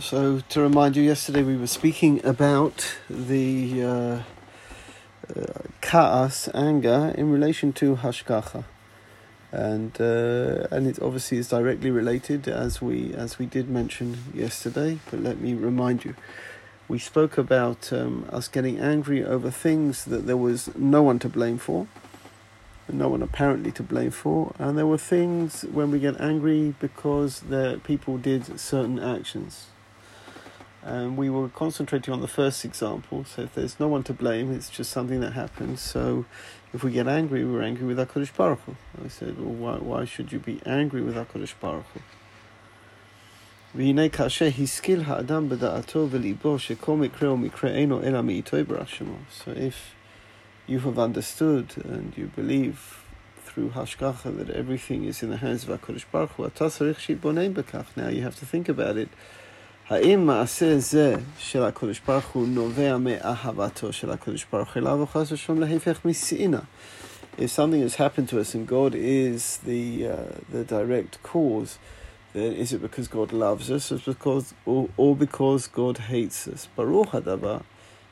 So, to remind you, yesterday we were speaking about the uh, uh, kaas, anger, in relation to hashgacha, and uh, and it obviously is directly related, as we as we did mention yesterday. But let me remind you, we spoke about um, us getting angry over things that there was no one to blame for, no one apparently to blame for, and there were things when we get angry because the people did certain actions and we were concentrating on the first example, so if there's no one to blame, it's just something that happens. So if we get angry, we're angry with HaKadosh Baruch Hu. I said, well, why, why should you be angry with HaKadosh Baruch Hu? So if you have understood and you believe through Hashgacha that everything is in the hands of HaKadosh Baruch Hu, Now you have to think about it. האם מעשה זה של הקדוש ברוך הוא נובע מאהבתו של הקדוש ברוך הוא אליו או חס ושלום להפך משנאה? If something has happened to us and God is the uh, the direct cause, then is it because God loves us or because or, or because God hates us? ברוך הדבר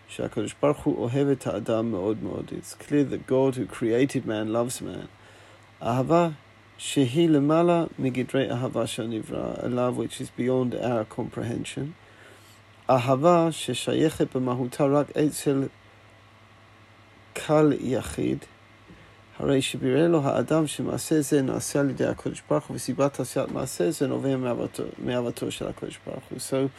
שהקדוש ברוך הוא אוהב את האדם מאוד מאוד. It's clear that God who created man loves man. אהבה שהיא למעלה מגדרי אהבה שנברא, a love which is beyond our comprehension. אהבה ששייכת במהותה רק אצל קל יחיד, הרי שבירא לו האדם שמעשה זה נעשה על ידי הקדוש ברוך הוא, וסיבת עשיית מעשה זה נובע מאהבתו של הקדוש ברוך הוא. So,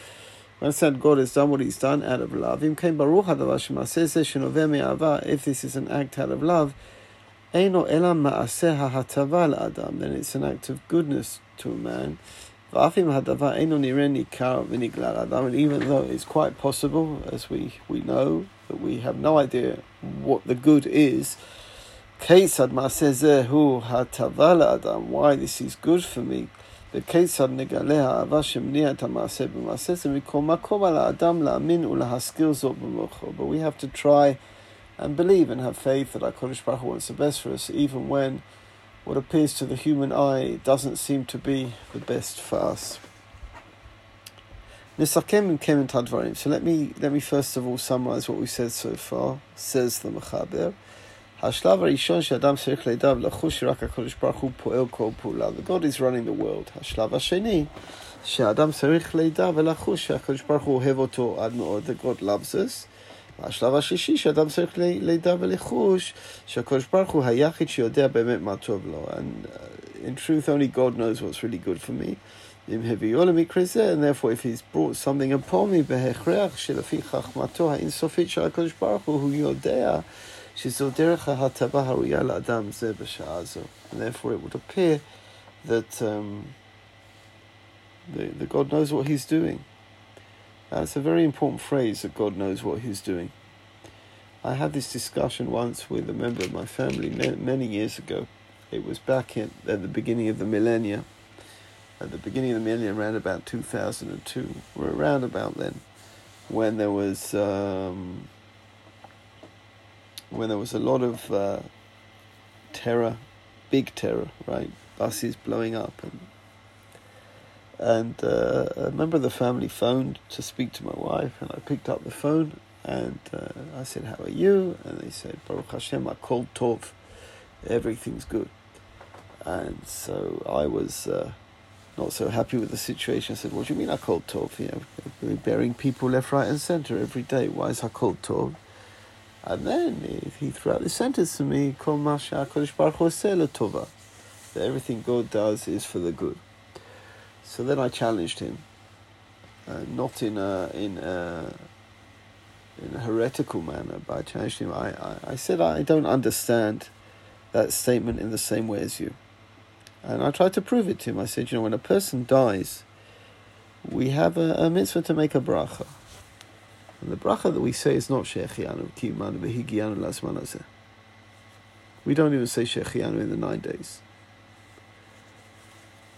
when said God has done what he's done out of love, אם כן ברוך הדבר שמעשה זה שנובע מאהבה, if this is an act out of love, אינו אלא מעשה ההטבה לאדם, then it's an act of goodness to a man. ואף אם הדבר אינו נראה ניכר ונגלה לאדם, and even though it's quite possible, as we, we know, that we have no idea what the good is, כיצד מעשה זה הוא הטבה לאדם, why this is good for me, וכיצד נגלה האהבה שמניע את המעשה במעשה זה מכל מקום על האדם להאמין ולהשכיל זאת במוחו. But we have to try and believe and have faith that HaKadosh Baruch Hu wants the best for us, even when what appears to the human eye doesn't seem to be the best for us. נסכם עם כמן את הדברים. So let me, let me first of all summarize what we said so far, says the מחבר. השלב הראשון שאדם צריך לדע ולחוש שרק הקדוש ברוך הוא פועל כל פעולה. The God is running the world. השלב השני, שאדם צריך לדע ולחוש שהקדוש ברוך הוא אוהב אותו עד מאוד. The God loves us. השלב השישי שאדם צריך לדע ולחוש שהקדוש ברוך הוא היחיד שיודע באמת מה טוב לו. And uh, in truth only God knows what's really good for me. אם הביאו למקרה זה, and therefore if he's brought something upon me בהכרח שלפי חכמתו האינסופית של הקדוש ברוך הוא, הוא יודע שזו דרך ההטבה הראויה לאדם זה בשעה זו. And therefore it would appear that um, the, the God knows what he's doing. That's a very important phrase that God knows what He's doing. I had this discussion once with a member of my family many years ago. It was back in, at the beginning of the millennia. At the beginning of the millennia, around about 2002, or around about then, when there was um, when there was a lot of uh, terror, big terror, right? Buses blowing up and and uh, a member of the family phoned to speak to my wife, and I picked up the phone and uh, I said, "How are you?" And they said, "Baruch Hashem, I called Tov, everything's good." And so I was uh, not so happy with the situation. I said, "What do you mean I called Tov? You know, we're burying people left, right, and centre every day. Why is I called Tov?" And then he threw out this sentence to me, "Kol Masha Kodesh Baruch Hu Tova." That everything God does is for the good. So then I challenged him, uh, not in a in a in a heretical manner, but I challenged him. I, I, I said I don't understand that statement in the same way as you, and I tried to prove it to him. I said, you know, when a person dies, we have a, a mitzvah to make a bracha, and the bracha that we say is not shechianu kimanu v'higianu lasmanazeh. We don't even say shechianu in the nine days.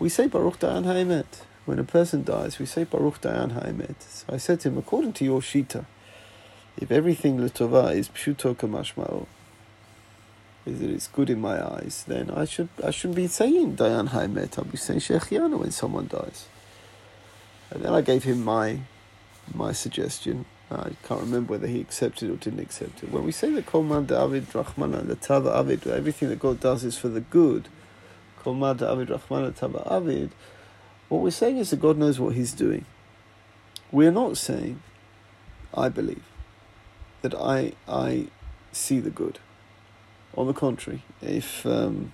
We say Baruch Dayan Haemet. When a person dies, we say Baruch Dayan Haemet. So I said to him, according to your Shita, if everything Latova is Pshuto Kamashmao, is that it's good in my eyes, then I should I shouldn't be saying Dayan Haemet. I'll be saying Shechianu when someone dies. And then I gave him my my suggestion. I can't remember whether he accepted or didn't accept it. When we say that Kol David Rahmana Latava Avid, everything that God does is for the good. What we're saying is that God knows what He's doing. We're not saying, I believe, that I I see the good. On the contrary, if um,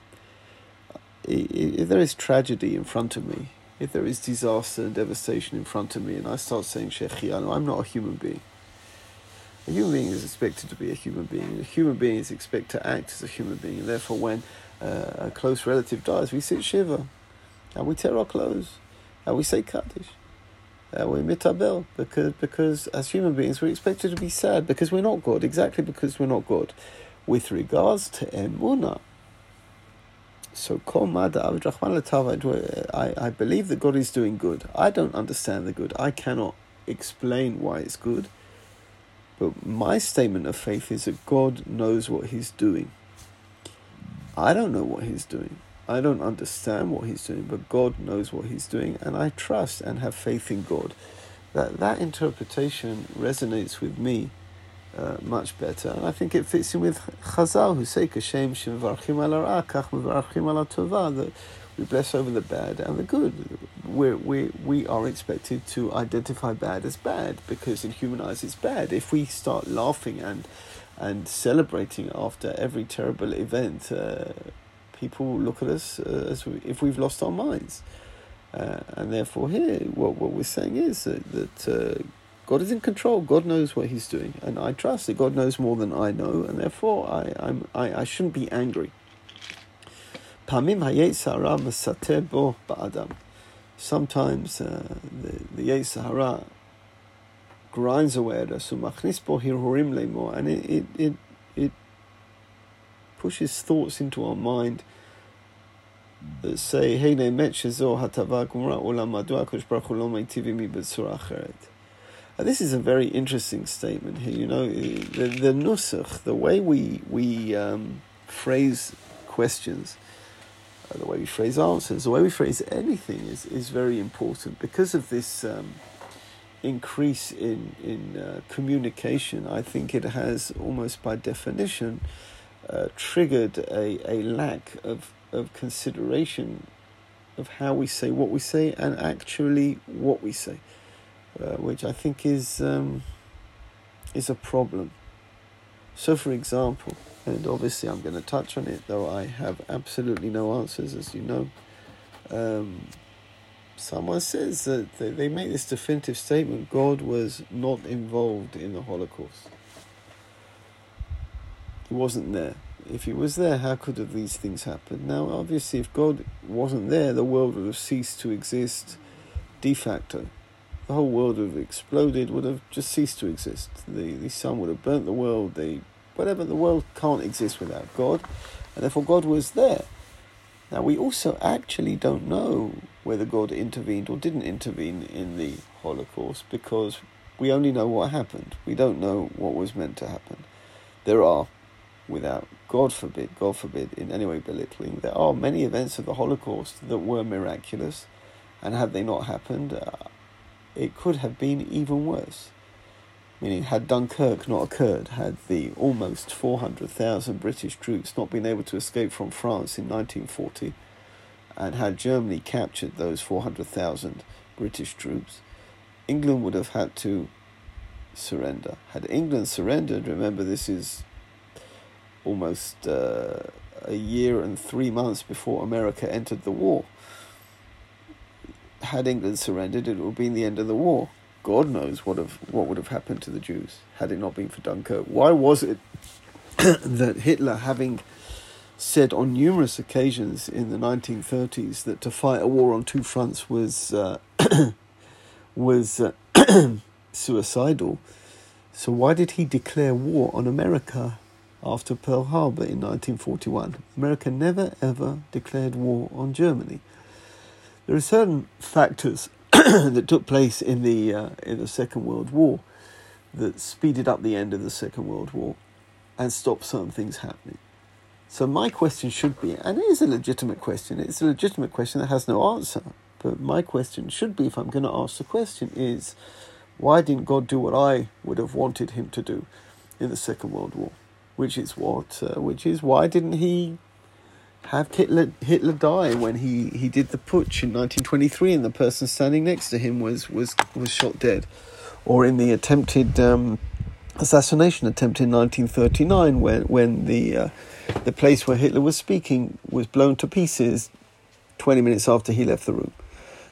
if there is tragedy in front of me, if there is disaster and devastation in front of me, and I start saying Shechianu, I'm not a human being. A human being is expected to be a human being. A human being is expected to act as a human being, and therefore, when uh, a close relative dies, we sit shiva, and we tear our clothes, and we say Kaddish, and we mitabel, because because as human beings we're expected to be sad because we're not God, exactly because we're not God. With regards to emuna, so I, I believe that God is doing good. I don't understand the good. I cannot explain why it's good. But my statement of faith is that God knows what He's doing. I don't know what He's doing. I don't understand what He's doing, but God knows what He's doing, and I trust and have faith in God. That that interpretation resonates with me uh, much better. And I think it fits in with Chazal, who say, Kashem shemvarchim al kach mevarchim al tova, that we bless over the bad and the good. We're, we, we are expected to identify bad as bad, because in human eyes it's bad. If we start laughing and, and celebrating after every terrible event, uh, people look at us uh, as we, if we've lost our minds. Uh, and therefore, here, what, what we're saying is that, uh, God is in control. God knows what He's doing, and I trust that God knows more than I know, and therefore I I'm, I, I shouldn't be angry. Sometimes uh, the the Yetzer Hara grinds away at us, and it, it it it pushes thoughts into our mind that say, "Hey, באמת שזו הטבה גמורה, אולם מדוע הקדוש ברוך הוא לא מיטיב עמי בצורה אחרת?" this is a very interesting statement here. You know, the, the nusach, the way we we um, phrase questions, uh, the way we phrase answers, the way we phrase anything is, is very important because of this um, increase in in uh, communication. I think it has almost by definition uh, triggered a, a lack of of consideration of how we say what we say and actually what we say. Uh, which I think is um, is a problem. So, for example, and obviously I'm going to touch on it, though I have absolutely no answers, as you know. Um, someone says that they, make this definitive statement God was not involved in the Holocaust. He wasn't there. If he was there, how could have these things happened? Now, obviously, if God wasn't there, the world would have ceased to exist de facto the whole world would have exploded, would have just ceased to exist. The, the sun would have burnt the world, the whatever, the world can't exist without God, and therefore God was there. Now, we also actually don't know whether God intervened or didn't intervene in the Holocaust because we only know what happened. We don't know what was meant to happen. There are, without God forbid, God forbid, in any way belittling, there are many events of the Holocaust that were miraculous, and had they not happened, uh, it could have been even worse. Meaning, had Dunkirk not occurred, had the almost 400,000 British troops not been able to escape from France in 1940, and had Germany captured those 400,000 British troops, England would have had to surrender. Had England surrendered, remember this is almost uh, a year and three months before America entered the war had England surrendered, it would have been the end of the war. God knows what have what would have happened to the Jews had it not been for Dunkirk. Why was it that Hitler, having said on numerous occasions in the 1930s that to fight a war on two fronts was uh, was uh, suicidal, so why did he declare war on America after Pearl Harbor in 1941? America never ever declared war on Germany. There are certain factors that took place in the uh, in the Second World War that speeded up the end of the Second World War and stopped certain things happening. So my question should be, and it is a legitimate question. It's a legitimate question that has no answer. But my question should be, if I'm going to ask the question, is why didn't God do what I would have wanted Him to do in the Second World War? Which is what? Uh, which is why didn't He have Hitler Hitler die when he, he did the putsch in 1923 and the person standing next to him was was was shot dead, or in the attempted um, assassination attempt in 1939 when when the uh, the place where Hitler was speaking was blown to pieces 20 minutes after he left the room.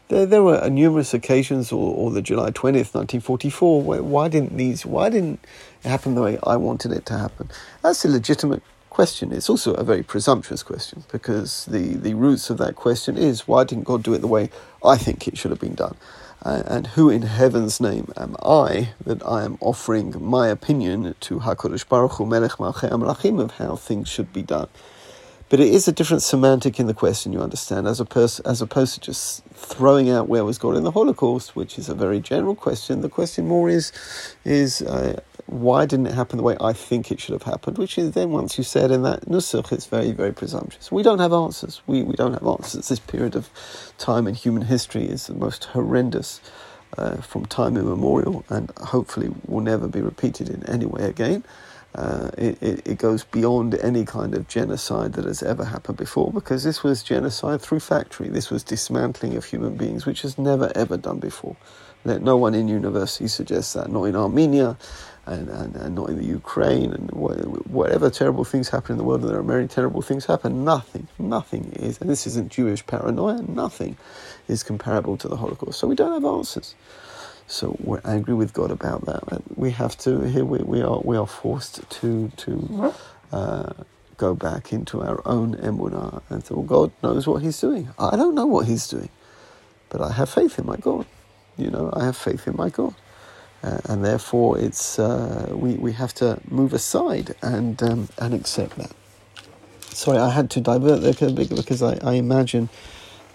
There, there were numerous occasions, or, or the July 20th, 1944, where, why didn't these, why didn't it happen the way I wanted it to happen? That's a legitimate question. It's also a very presumptuous question because the, the roots of that question is why didn't God do it the way I think it should have been done? Uh, and who in heaven's name am I that I am offering my opinion to HaKadosh Baruch Hu Melech Malchei HaMelachim of how things should be done? But it is a different semantic in the question, you understand, as, pers- as opposed to just throwing out where was God in the Holocaust, which is a very general question. The question more is, is uh, why didn't it happen the way I think it should have happened? Which is then once you said in that nusach, it's very, very presumptuous. We don't have answers. We, we don't have answers. This period of time in human history is the most horrendous uh, from time immemorial and hopefully will never be repeated in any way again. Uh, it, it, it, goes beyond any kind of genocide that has ever happened before because this was genocide through factory. This was dismantling of human beings, which has never ever done before. Let no one in university suggest that, not in Armenia and, and, and not in the Ukraine and whatever terrible things happen in the world, and there are many terrible things happen. Nothing, nothing is, and this isn't Jewish paranoia, nothing is comparable to the Holocaust. So we don't have answers. So we're angry with God about that. We have to here we, we are we are forced to to uh, go back into our own emunah and say, well, God knows what He's doing. I don't know what He's doing, but I have faith in my God. You know, I have faith in my God. Uh, and therefore, it's uh, we we have to move aside and um, and accept that. Sorry, I had to divert there because I, I imagine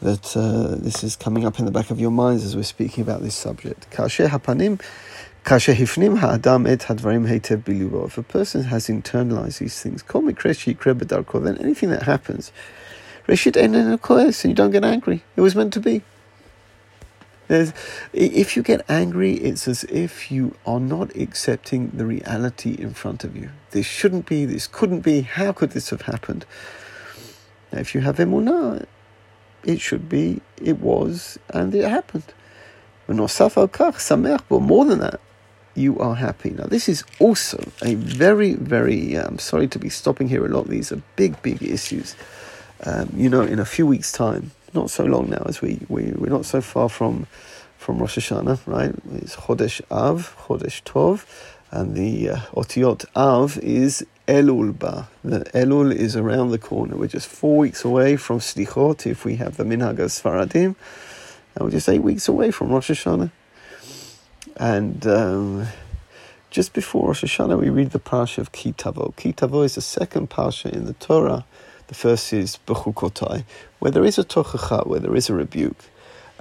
that uh, this is coming up in the back of your minds as we're speaking about this subject. If a person has internalized these things, call me Kreshi Krebadarko, then anything that happens, and you don't get angry. It was meant to be. There's, if you get angry, it's as if you are not accepting the reality in front of you. This shouldn't be, this couldn't be, how could this have happened? Now, if you have emunah, it should be, it was, and it happened. But more than that, you are happy. Now, this is also a very, very, I'm um, sorry to be stopping here a lot, these are big, big issues. Um, you know, in a few weeks' time, not so long now, as we, we, we're not so far from, from Rosh Hashanah, right? It's Chodesh Av, Chodesh Tov, and the uh, Otiot Av is Elul Ba. The Elul is around the corner. We're just four weeks away from Slichot if we have the Minhag of Sfaradim. And we're just eight weeks away from Rosh Hashanah. And um, just before Rosh Hashanah, we read the parsha of Ki Tavo. Kitavo is the second parsha in the Torah. The first is Bechukotai, where there is a tochacha, where there is a rebuke.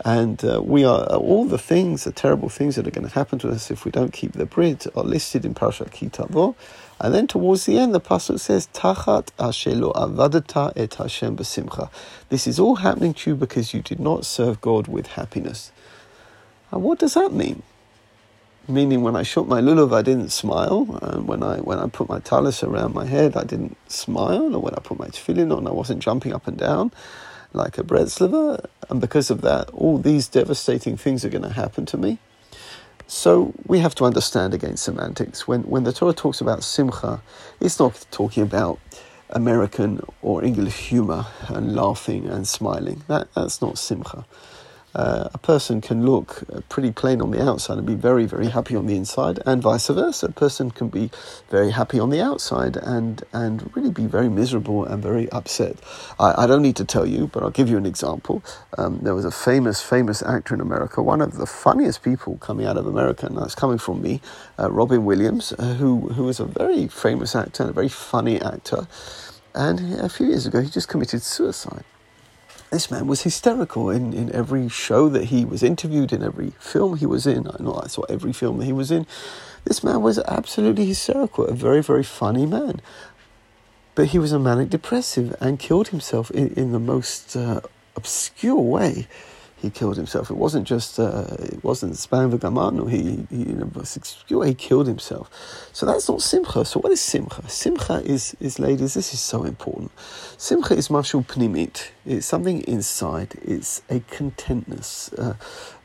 And uh, we are all the things, the terrible things that are going to happen to us if we don't keep the brit, are listed in Parashat Kitavo. And then towards the end, the pasuk says, "Tachat ashelo avadata et Hashem b'simcha." This is all happening to you because you did not serve God with happiness. And what does that mean? Meaning, when I shot my lulav, I didn't smile, and when I when I put my talis around my head, I didn't smile, or when I put my tefillin on, I wasn't jumping up and down like a bread sliver, and because of that, all these devastating things are going to happen to me. So we have to understand again semantics. When when the Torah talks about simcha, it's not talking about American or English humor and laughing and smiling. That that's not simcha uh, a person can look pretty plain on the outside and be very, very happy on the inside, and vice versa. A person can be very happy on the outside and, and really be very miserable and very upset. I, I don't need to tell you, but I'll give you an example. Um, there was a famous, famous actor in America, one of the funniest people coming out of America, and that's coming from me, uh, Robin Williams, uh, who, who was a very famous actor and a very funny actor. And a few years ago, he just committed suicide this man was hysterical in, in every show that he was interviewed, in every film he was in. I know I saw every film that he was in. This man was absolutely hysterical, a very, very funny man. But he was a manic depressive and killed himself in, in the most uh, obscure way. He killed himself. It wasn't just uh, it wasn't Span V'Gamanu. He he, you know, he killed himself. So that's not simcha. So what is simcha? Simcha is is ladies. This is so important. Simcha is mashul pnimit. It's something inside. It's a contentness. Uh,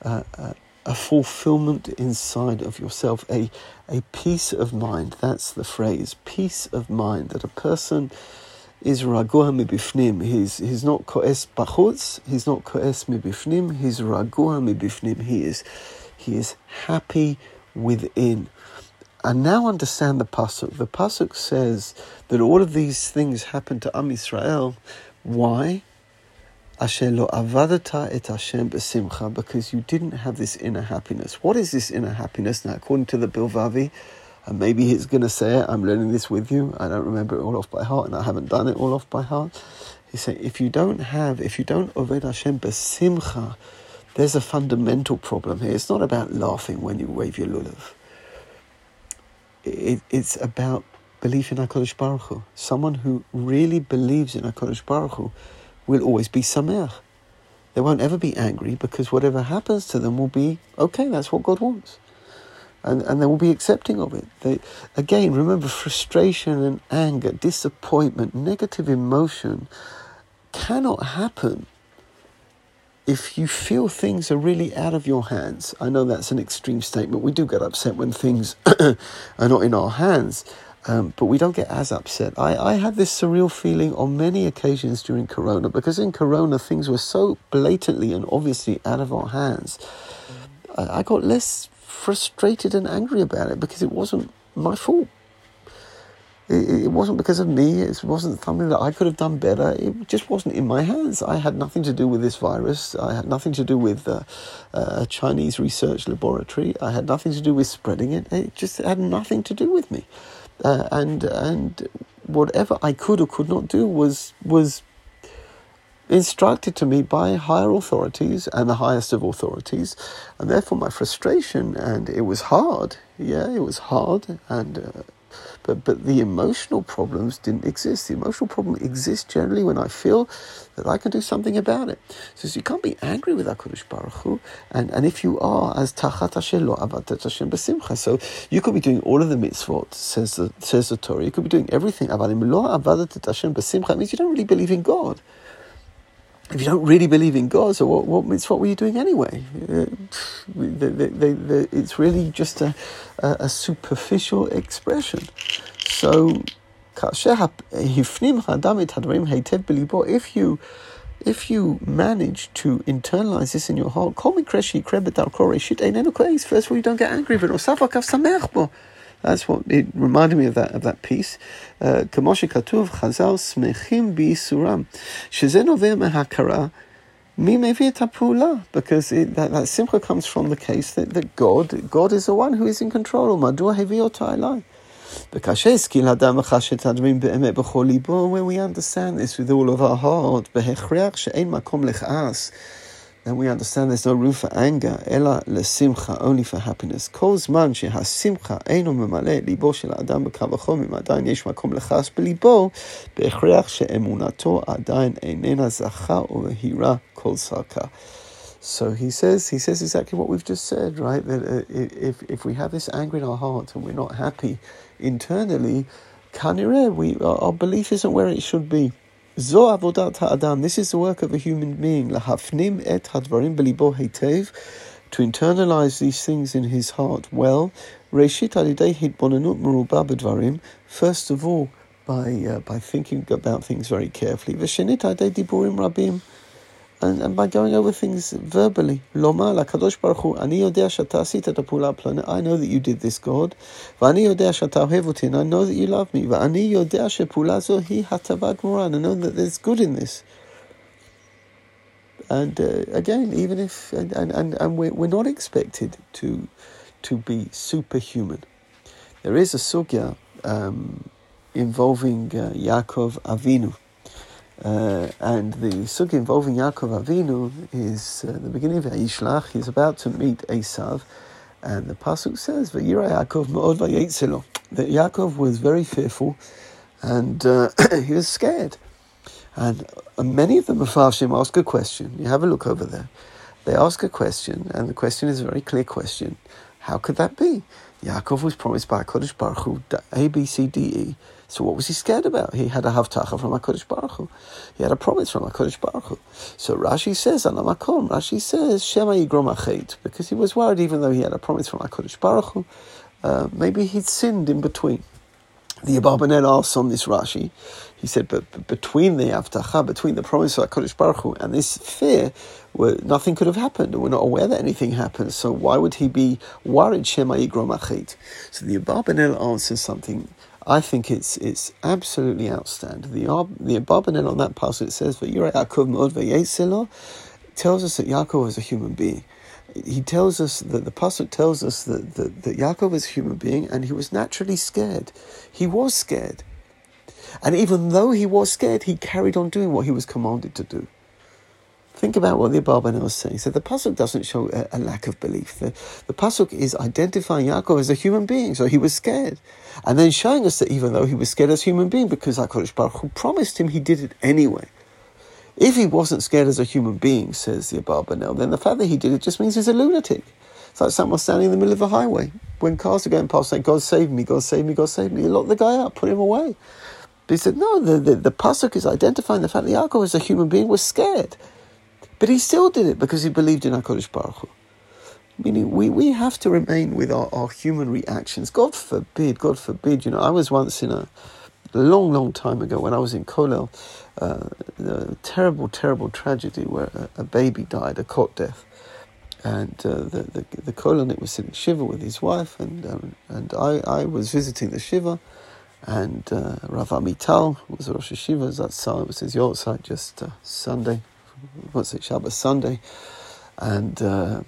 uh, uh, a fulfillment inside of yourself, a, a peace of mind. That's the phrase, peace of mind, that a person is ragua mibifnim. He's he's not koes bachutz. He's not koes mibifnim. He's ragua mibifnim. He is he is happy within. And now understand the pasuk. The pasuk says that all of these things happened to Am Israel. Why? Asher lo avadata et Hashem besimcha, because you didn't have this inner happiness. What is this inner happiness? Now, according to the Bilvavi, and maybe he's going to say it, I'm learning this with you. I don't remember it all off by heart, and I haven't done it all off by heart. He said, if you don't have, if you don't oved Hashem besimcha, there's a fundamental problem here. It's not about laughing when you wave your lulav. It, it's about belief in HaKadosh Baruch Hu. Someone who really believes in HaKadosh Baruch Hu will always be sameach. They won't ever be angry because whatever happens to them will be okay, that's what God wants and, and they will be accepting of it. They, again, remember frustration and anger, disappointment, negative emotion cannot happen if you feel things are really out of your hands. I know that's an extreme statement. We do get upset when things are not in our hands. Um, but we don't get as upset. I, I had this surreal feeling on many occasions during Corona because in Corona things were so blatantly and obviously out of our hands. I, got less frustrated and angry about it because it wasn't my fault. It, it wasn't because of me. It wasn't something that I could have done better. It just wasn't in my hands. I had nothing to do with this virus. I had nothing to do with uh, a Chinese research laboratory. I had nothing to do with spreading it. It just had nothing to do with me. Uh, and and whatever I could or could not do was was instructed to me by higher authorities and the highest of authorities, and therefore my frustration and it was hard. Yeah, it was hard, and uh, but but the emotional problems didn't exist. The emotional problem exists generally when I feel that I can do something about it. So, so you can't be angry with Hakadosh Baruch Hu, and and if you are as tachat Hashem lo Hashem besimcha, so you could be doing all of the mitzvot, says the says the Torah. You could be doing everything. Avalim lo avatet Hashem besimcha. It means you don't really believe in God if you don't really believe in God, so what, what mitzvah were you doing anyway? Uh, it's really just a, a, a superficial expression. So, if you if you manage to internalize this in your heart, call me Kreshi, first of all, you don't get angry, but that's what it reminded me of that of that piece. כמו שכתוב, חז"ל שמחים בייסורם, שזה נובע מהכרה מי מביא את הפעולה? Because it, that, that simcha comes from the case that, that God, God is the one who is in control. מדוע הביא אותו אליי? וכאשר השכיל אדם וחש את הדברים באמת בכל ליבו, when we understand this with all of our heart, בהכרח שאין מקום לכעס then we understand there's no room for anger, אלא לשמחה, only for happiness. כל זמן שהשמחה אינו ממלא את ליבו של האדם בקו החום, אם עדיין יש מקום לכעס בליבו, בהכרח שאמונתו עדיין איננה זכה ובהירה כל צעקה. So he says, he says exactly what we've just said, right? That uh, if, if we have this anger in our heart and we're not happy internally, kanire, we, our, our belief isn't where it should be. Zo avodat ha'adam. This is the work of a human being. Lahafnim et hadvarim belibo heitev. To internalize these things in his heart well. Reshit alidei hitbonanut meruba bedvarim. First of all, by uh, by thinking about things very carefully. V'shenit alidei diburim rabim and, and by going over things verbally. Loma kadosh baruch hu, ani yodea shata asita et ha'pula I know that you did this, God. V'ani yodea ohev and I know that you love me. V'ani yodea shepula zo hi hatavat moran. I know that there's good in this. And uh, again, even if and, and, and we're, we're not expected to to be superhuman. There is a sugya um, involving uh, Yaakov Avinu. Uh, and the sugya involving Yaakov Avinu is uh, the beginning of Yishlach. He's about to meet Esav, and the pasuk says, "Vayira Yaakov ma'od vayetzelo." That Yaakov was very fearful, and uh, he was scared. And uh, many of the Mepharshim ask a question. You have a look over there. they ask a question, and the question is a very clear question. How could that be? Yaakov was promised by Kodesh Baruch Hu A, B, C, D, E. So what was he scared about? He had a havtacha from HaKadosh Baruch Hu. He had a promise from HaKadosh Baruch Hu. So Rashi says, Anamakom, Rashi says, Shema Yigrom Achet, because he was worried even though he had a promise from HaKadosh Baruch Hu, uh, maybe he'd sinned in between. The Abarbanel asks on this Rashi, he said, but, but between the Avtacha, between the promise of HaKadosh Baruch Hu and this fear, where nothing could have happened. We're not aware that anything happened. So why would he be worried? Shema Yigrom. So the Abarbanel answers something I think it's it's absolutely outstanding. The the Abarbanel on that passage it says, "V'yirei Yaakov mod v'yetzelo," tells us that Yaakov is a human being. He tells us that the pasuk tells us that, that that Yaakov is a human being and he was naturally scared. He was scared, and even though he was scared, he carried on doing what he was commanded to do. Think about what the Abarbanel is saying. So the pasuk doesn't show a, a, lack of belief. The, the pasuk is identifying Yaakov as a human being, so he was scared, and then showing us that even though he was scared as a human being, because Hakadosh Baruch promised him, he did it anyway. If he wasn't scared as a human being, says the Abarbanel, then the fact that he did it just means he's a lunatic. It's like someone standing in the middle of a highway when cars are going past, saying, "God save me, God save me, God save me." You lock the guy up, put him away. But he said, "No, the the, the pasuk is identifying the fact that Yaakov as a human being was scared." But he still did it because he believed in HaKadosh Baruch Hu. Meaning, we, we have to remain with our, our human reactions. God forbid, God forbid. You know, I was once in a long, long time ago when I was in Kollel, uh, a terrible, terrible tragedy where a, a baby died, a cot death. And uh, the, the, the Kollelnik was sitting Shiva with his wife, and, um, and I, I was visiting the Shiva, and uh, Rav Amital was Rosh Hayeshiva, that it was his yahrzeit just uh, Sunday, what's it, Shabbos Sunday, and uh,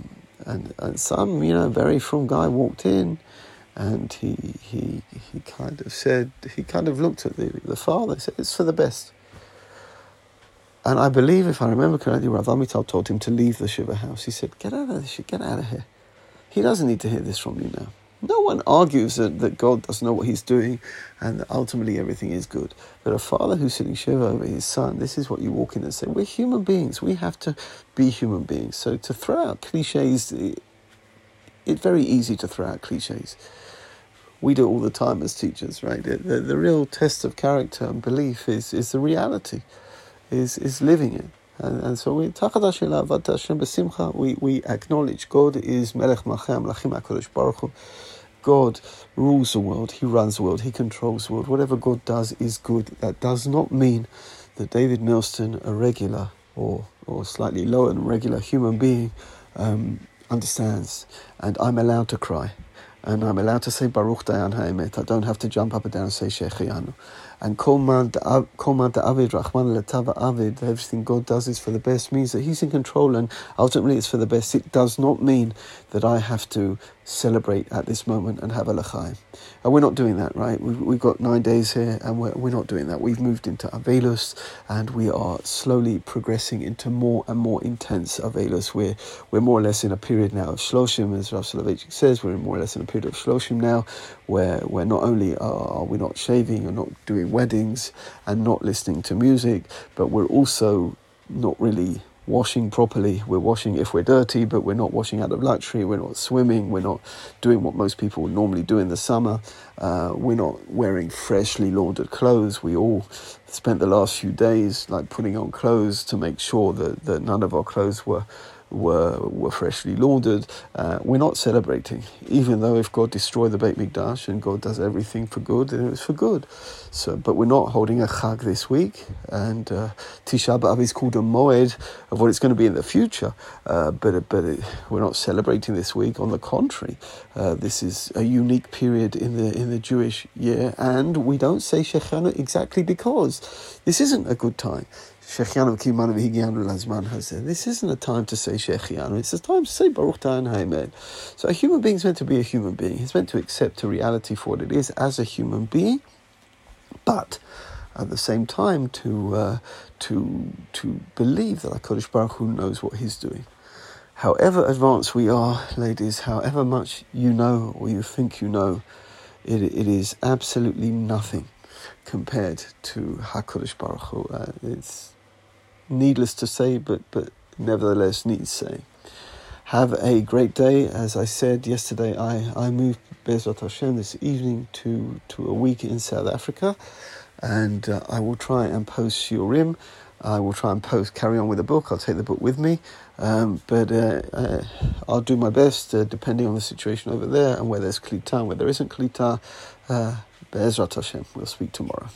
and and some you know very frum guy walked in, and he he he kind of said he kind of looked at the the father, said it's for the best. And I believe, if I remember correctly, Rav Amital told him to leave the Shiva house. He said, "Get out of this! Get out of here." He doesn't need to hear this from you now. No one argues that, that God doesn't know what he's doing and that ultimately everything is good. But a father who's sitting Shiva over his son, this is what you walk in and say. We're human beings. We have to be human beings. So to throw out cliches, it's very easy to throw out cliches. We do it all the time as teachers, right? The, the, the real test of character and belief is, is the reality, is, is living it. And, and so we, we, we acknowledge God is Melech Machem, Lachim HaKadosh Baruch. God rules the world, He runs the world, He controls the world. Whatever God does is good. That does not mean that David Milston, a regular or, or slightly lower than regular human being, um, understands. And I'm allowed to cry. And I'm allowed to say Baruch Dayan Ha'emet. I don't have to jump up and down and say Shechianu. And Kol Man Avid, Rahman Letava Avid, everything God does is for the best, means that He's in control and ultimately it's for the best. It does not mean that I have to celebrate at this moment and have a L'chaim. And we're not doing that, right? We've, we've got nine days here and we're, we're not doing that. We've moved into Avelus and we are slowly progressing into more and more intense Avelus. We're, we're more or less in a period now of Shloshim, as Rav Soloveitchik says, we're more or less in a period of Shloshim now, where, where not only are we not shaving or not doing weddings and not listening to music, but we're also not really washing properly. We're washing if we're dirty, but we're not washing out of luxury. We're not swimming. We're not doing what most people would normally do in the summer. Uh, we're not wearing freshly laundered clothes. We all spent the last few days like putting on clothes to make sure that, that none of our clothes were were were freshly laundered. Uh, we're not celebrating, even though if God destroyed the Beit Mikdash and God does everything for good, then it was for good. So, but we're not holding a chag this week, and uh, Tisha B'av is called a moed of what it's going to be in the future. Uh, but but it, we're not celebrating this week. On the contrary, uh, this is a unique period in the in the Jewish year, and we don't say Shechana exactly because this isn't a good time. Shechianu Kimanu Lazman Hazeh. This isn't a time to say Shechianu, it's a time to say Baruch Dayan Ha'emet. So a human being is meant to be a human being. He's meant to accept a reality for what it is as a human being, but at the same time to uh, to to believe that HaKadosh Baruch Hu knows what he's doing. However advanced we are, ladies, however much you know or you think you know, it, it is absolutely nothing compared to HaKadosh Baruch Hu. Uh, it's needless to say, but, but nevertheless needs say. Have a great day. As I said yesterday, I, I moved Bezrat Hashem this evening to, to a week in South Africa, and uh, I will try and post Shiurim. I will try and post, carry on with the book. I'll take the book with me, um, but uh, uh, I'll do my best uh, depending on the situation over there and where there's Klita, where there isn't Klita. Uh, Bezrat Hashem. We'll speak tomorrow.